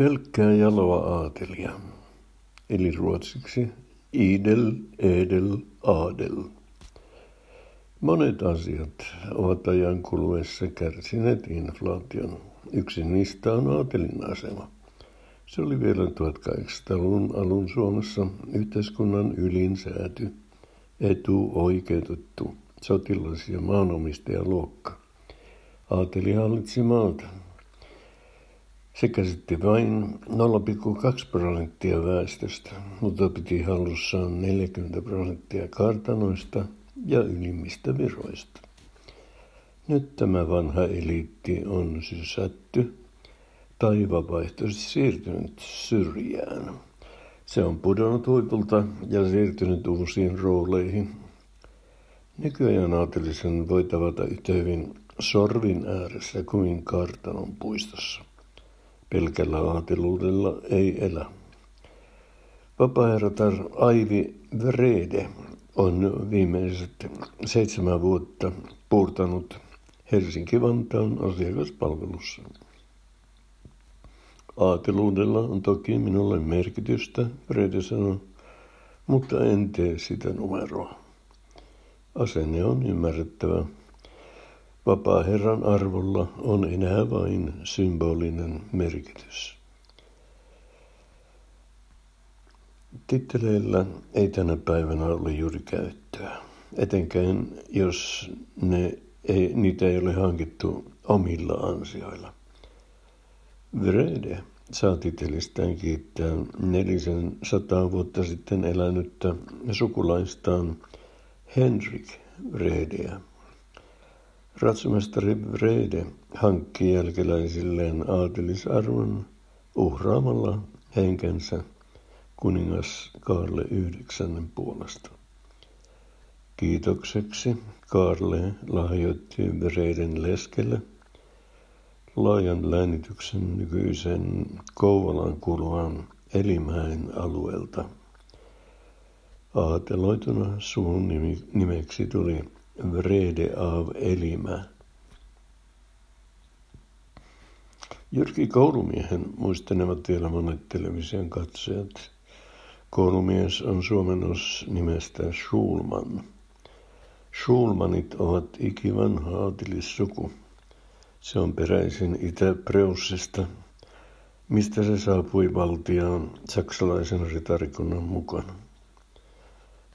Pelkkää jaloa aatelia, eli ruotsiksi idel, edel, adel. Monet asiat ovat ajan kuluessa kärsineet inflaation. Yksi niistä on aatelin asema. Se oli vielä 1800-luvun alun Suomessa yhteiskunnan ylin sääty, etuoikeutettu sotilas- ja maanomistajaluokka. Aateli hallitsi maata, se käsitti vain 0,2 prosenttia väestöstä, mutta piti hallussaan 40 prosenttia kartanoista ja ylimmistä viroista. Nyt tämä vanha eliitti on sysätty tai vapaaehtoisesti siirtynyt syrjään. Se on pudonnut huipulta ja siirtynyt uusiin rooleihin. Nykyajan aatelisen voi tavata yhtä hyvin sorvin ääressä kuin kartanon puistossa. Pelkällä aateluudella ei elä. Vapaaherratar Aivi Vrede on viimeiset seitsemän vuotta puurtanut Helsinki-Vantaan asiakaspalvelussa. Aateluudella on toki minulle merkitystä, Vrede sanoi, mutta en tee sitä numeroa. Asenne on ymmärrettävä. Vapaa Herran arvolla on enää vain symbolinen merkitys. Titteleillä ei tänä päivänä ole juuri käyttöä, etenkään jos ne ei, niitä ei ole hankittu omilla ansioilla. Vrede saa titelistään kiittää nelisen sataa vuotta sitten elänyttä sukulaistaan Henrik Vredeä. Ratsumestari Vrede hankki jälkeläisilleen aatelisarvon uhraamalla henkensä kuningas Kaarle yhdeksännen puolesta. Kiitokseksi Kaarle lahjoitti Vreden leskelle laajan läänityksen nykyisen Kouvolan kuuluvan Elimäen alueelta. Aateloituna suun nimeksi tuli Vrede av Elimä. Jyrki Koulumiehen muistanevat vielä monet television katsojat. Koulumies on suomennos nimestä Schulman. Schulmanit ovat ikivanha aatilissuku. Se on peräisin Itä-Preussista, mistä se saapui valtiaan saksalaisen ritarikunnan mukana.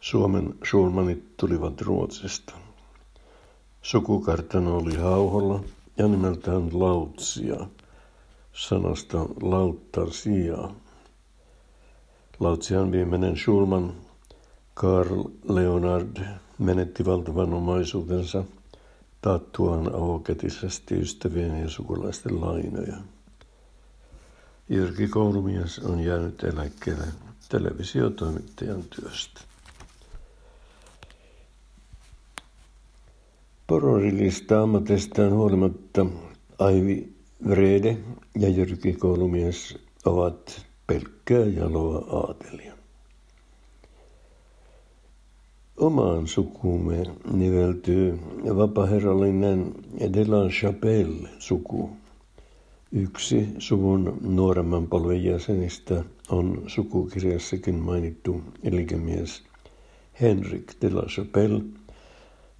Suomen Schulmanit tulivat Ruotsista. Sukukartano oli hauholla ja nimeltään Lautsia, sanasta Lautasia. Lautsian viimeinen Schulman, Karl Leonard, menetti valtavan omaisuutensa taattuaan avokätisesti ystävien ja sukulaisten lainoja. Jyrki Koulumies on jäänyt eläkkeelle televisiotoimittajan työstä. Pororilista ammatestaan huolimatta Aivi Vrede ja Jyrki Koulumies ovat pelkkää jaloa aatelia. Omaan sukuumme niveltyy vapaherrallinen de la Chapelle-suku. Yksi suvun nuoremman polven jäsenistä on sukukirjassakin mainittu liikemies Henrik de la Chapelle –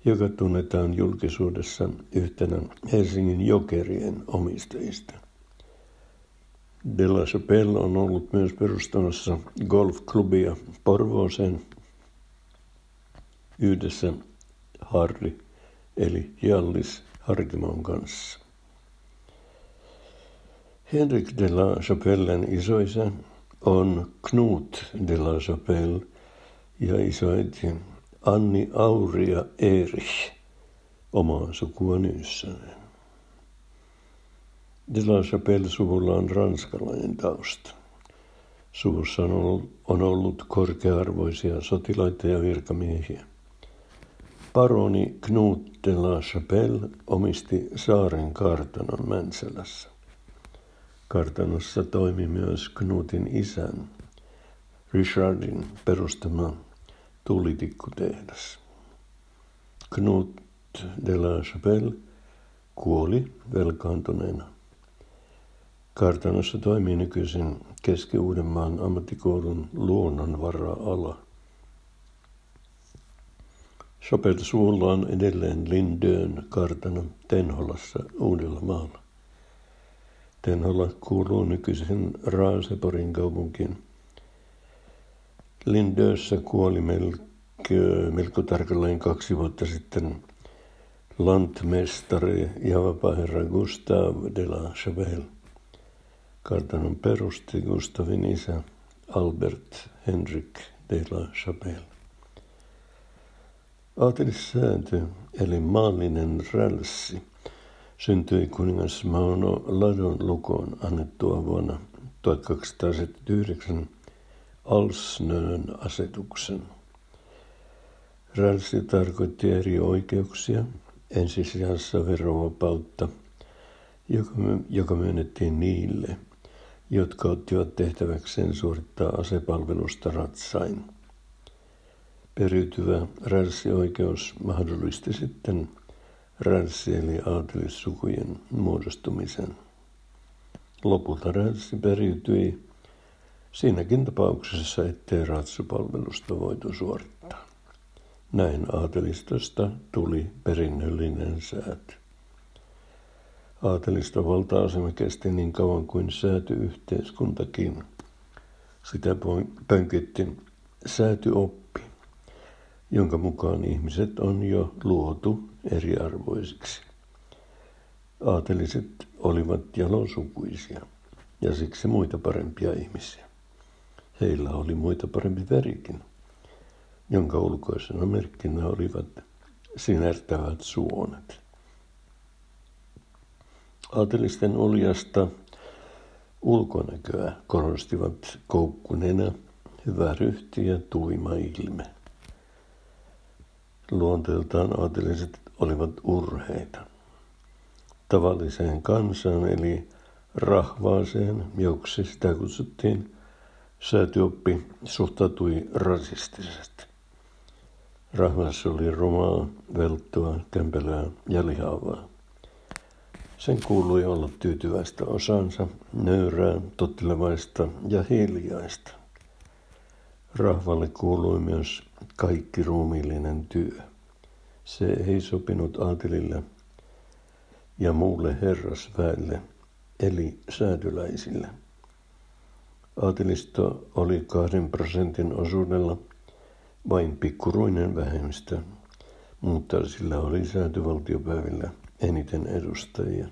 joka tunnetaan julkisuudessa yhtenä Helsingin jokerien omistajista. De La Chapelle on ollut myös perustamassa golfklubia Porvooseen yhdessä Harri eli Jallis Harkimon kanssa. Henrik de la Chapellen isoisä on Knut de la Chapelle ja isoäiti Anni Auria Erich omaa sukua Nyssänen. De la Chapelle-suvulla on ranskalainen tausta. Suvussa on ollut, on ollut korkearvoisia sotilaita ja virkamiehiä. Paroni Knut de la Chapelle omisti saaren kartanon Mänsälässä. Kartanossa toimi myös Knutin isän, Richardin perustama tulitikkutehdas. Knut de la Chapelle kuoli velkaantuneena. Kartanossa toimii nykyisin Keski-Uudenmaan ammattikoulun luonnonvara-ala. Sopelsuulla on edelleen Lindön kartano Tenholassa Uudellamaalla. Tenhola kuuluu nykyisen Raaseporin kaupunkiin. Lindössä kuoli melko, melko tarkalleen kaksi vuotta sitten lantmestari ja vapaaherra Gustav de la Chapelle. Kartanon perusti Gustavin isä Albert Henrik de la Chapelle. Aatelissääntö, eli maallinen rälssi, syntyi kuningas Mauno Ladon lukoon annettua vuonna 1279 Alsnön asetuksen. Rälssi tarkoitti eri oikeuksia, ensisijassa verovapautta, joka myönnettiin niille, jotka ottivat tehtäväkseen suorittaa asepalvelusta ratsain. Periytyvä rälssioikeus mahdollisti sitten rälssi- eli aatelissukujen muodostumisen. Lopulta rälssi periytyi siinäkin tapauksessa, ettei ratsupalvelusta voitu suorittaa. Näin aatelistosta tuli perinnöllinen sääty. Aateliston valta-asema kesti niin kauan kuin säätyyhteiskuntakin. Sitä pönkitti säätyoppi, jonka mukaan ihmiset on jo luotu eriarvoisiksi. Aateliset olivat jalosukuisia ja siksi muita parempia ihmisiä. Heillä oli muita parempi verikin, jonka ulkoisena merkkinä olivat sinertävät suonet. Aatelisten uljasta ulkonäköä korostivat koukkunena, hyvä ryhti ja tuima ilme. Luonteeltaan aateliset olivat urheita. Tavalliseen kansaan eli rahvaaseen, joksi sitä kutsuttiin, säätyoppi suhtautui rasistisesti. Rahvassa oli rumaa, velttoa, kämpelää ja lihavaa. Sen kuului olla tyytyväistä osansa, nöyrää, tottelevaista ja hiljaista. Rahvalle kuului myös kaikki ruumiillinen työ. Se ei sopinut aatelille ja muulle herrasväelle, eli säädyläisille. Aatelisto oli kahden prosentin osuudella vain pikkuruinen vähemmistö, mutta sillä oli säätyvaltiopäivillä eniten edustajia,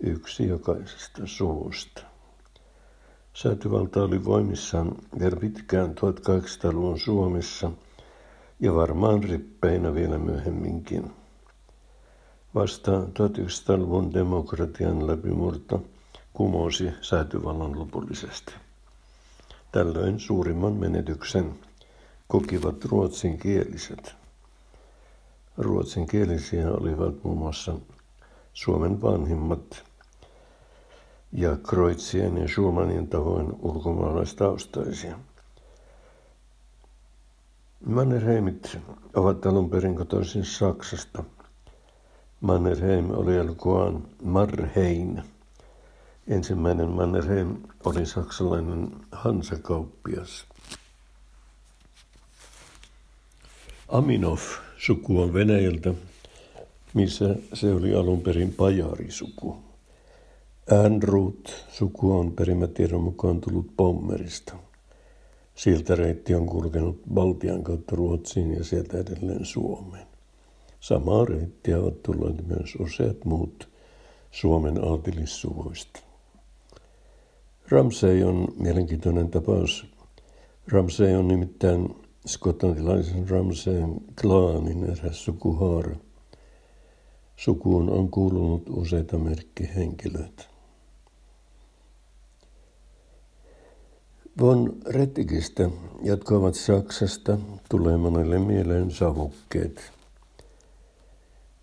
yksi jokaisesta suvusta. Säätyvalta oli voimissaan vielä pitkään 1800-luvun Suomessa ja varmaan rippeinä vielä myöhemminkin. Vasta 1900-luvun demokratian läpimurto kumosi säätyvallan lopullisesti. Tällöin suurimman menetyksen kokivat ruotsinkieliset. Ruotsinkielisiä olivat muun muassa Suomen vanhimmat ja Kreutzien ja Schumannin tavoin ulkomaalaistaustaisia. Mannerheimit ovat alun perin kotoisin Saksasta. Mannerheim oli alkuaan Marhein. Ensimmäinen Mannerheim oli saksalainen hansakauppias. Aminov suku on Venäjältä, missä se oli alun perin pajarisuku. Äänruut suku on perimätiedon mukaan tullut Pommerista. Siltä reitti on kulkenut Baltian kautta Ruotsiin ja sieltä edelleen Suomeen. Samaa reittiä ovat tulleet myös useat muut Suomen aatelissuvuista. Ramsey on mielenkiintoinen tapaus. Ramsey on nimittäin skotlantilaisen Ramsayn klaanin eräs sukuhaara. Sukuun on kuulunut useita merkkihenkilöitä. Von Rettigistä, jotka ovat Saksasta, tulee monelle mieleen savukkeet.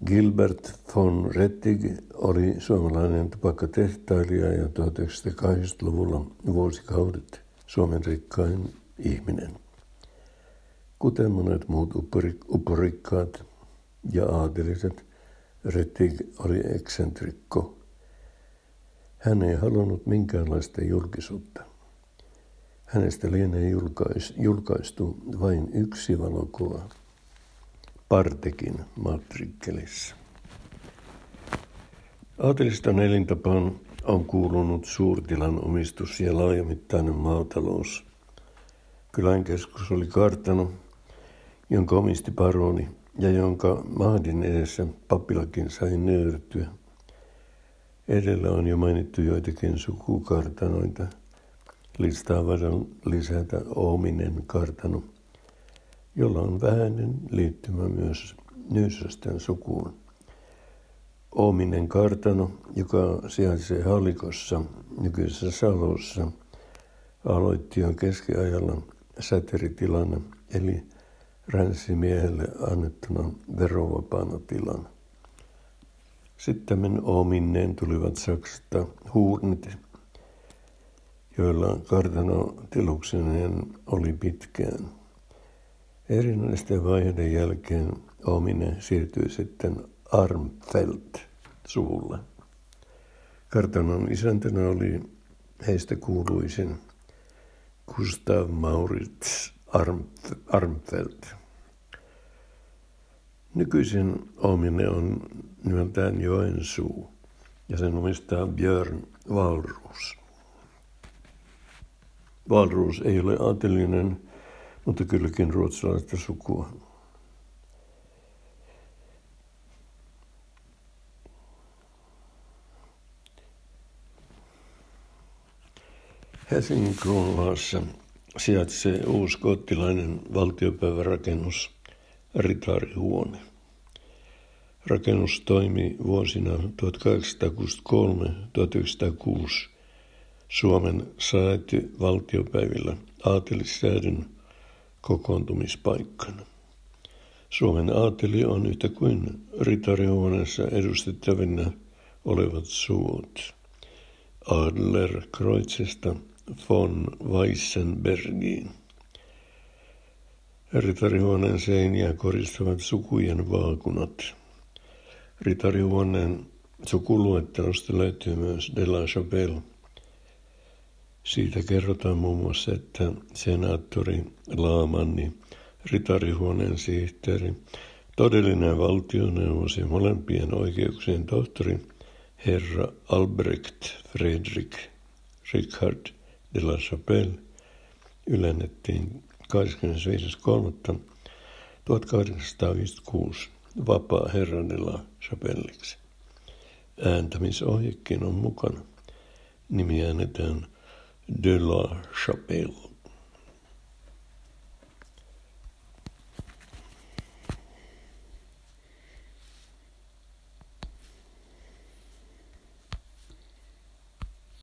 Gilbert von Rettig oli suomalainen tupakkatehtailija ja 1980-luvulla vuosikaudet Suomen rikkain ihminen. Kuten monet muut upporikkaat ja aateliset, Rettig oli eksentrikko. Hän ei halunnut minkäänlaista julkisuutta. Hänestä lienee julkaistu vain yksi valokuva. Partekin matrikkelissä. Aateliston elintapaan on kuulunut suurtilan omistus ja laajamittainen maatalous. Kylän keskus oli kartano, jonka omisti paroni ja jonka mahdin edessä papilakin sai nöyrtyä. Edellä on jo mainittu joitakin sukukartanoita. Listaa voidaan lisätä Oominen kartano, jolla on vähäinen liittymä myös Nyysösten sukuun. Oominen kartano, joka sijaitsee Halikossa, nykyisessä Salossa, aloitti jo keskiajalla säteritilanne, eli ränsimiehelle annettuna verovapaana tilana. Sitten ominneen tulivat Saksasta huurnit, joilla kartano tilukseneen oli pitkään. Erinäisten vaiheiden jälkeen Ominen siirtyi sitten Armfeld suvulle. Kartanon isäntänä oli heistä kuuluisin Gustav Maurits Armfeld. Nykyisin Omine on nimeltään Joensuu ja sen omistaa Björn Valrus. Valrus ei ole aatelinen, mutta kylläkin ruotsalaista sukua. Helsingin Kruunlaassa sijaitsee uusi kottilainen valtiopäivärakennus Ritarihuone. Rakennus toimi vuosina 1863-1906 Suomen sääty valtiopäivillä aatelissäädyn kokoontumispaikkana. Suomen aateli on yhtä kuin ritarihuoneessa edustettavina olevat suot. Adler Kreutzesta von Weissenbergiin. Ritarihuoneen seiniä koristavat sukujen vaakunat. Ritarihuoneen sukuluettelosta löytyy myös de la Chapelle. Siitä kerrotaan muun muassa, että senaattori Laamanni, ritarihuoneen sihteeri, todellinen valtioneuvos ja molempien oikeuksien tohtori, herra Albrecht Friedrich Richard de la Chapelle ylennettiin 25.3.1856 vapaa herran de la Chapelliksi. Ääntämisohjekin on mukana. Nimi äänetään de la Chapelle.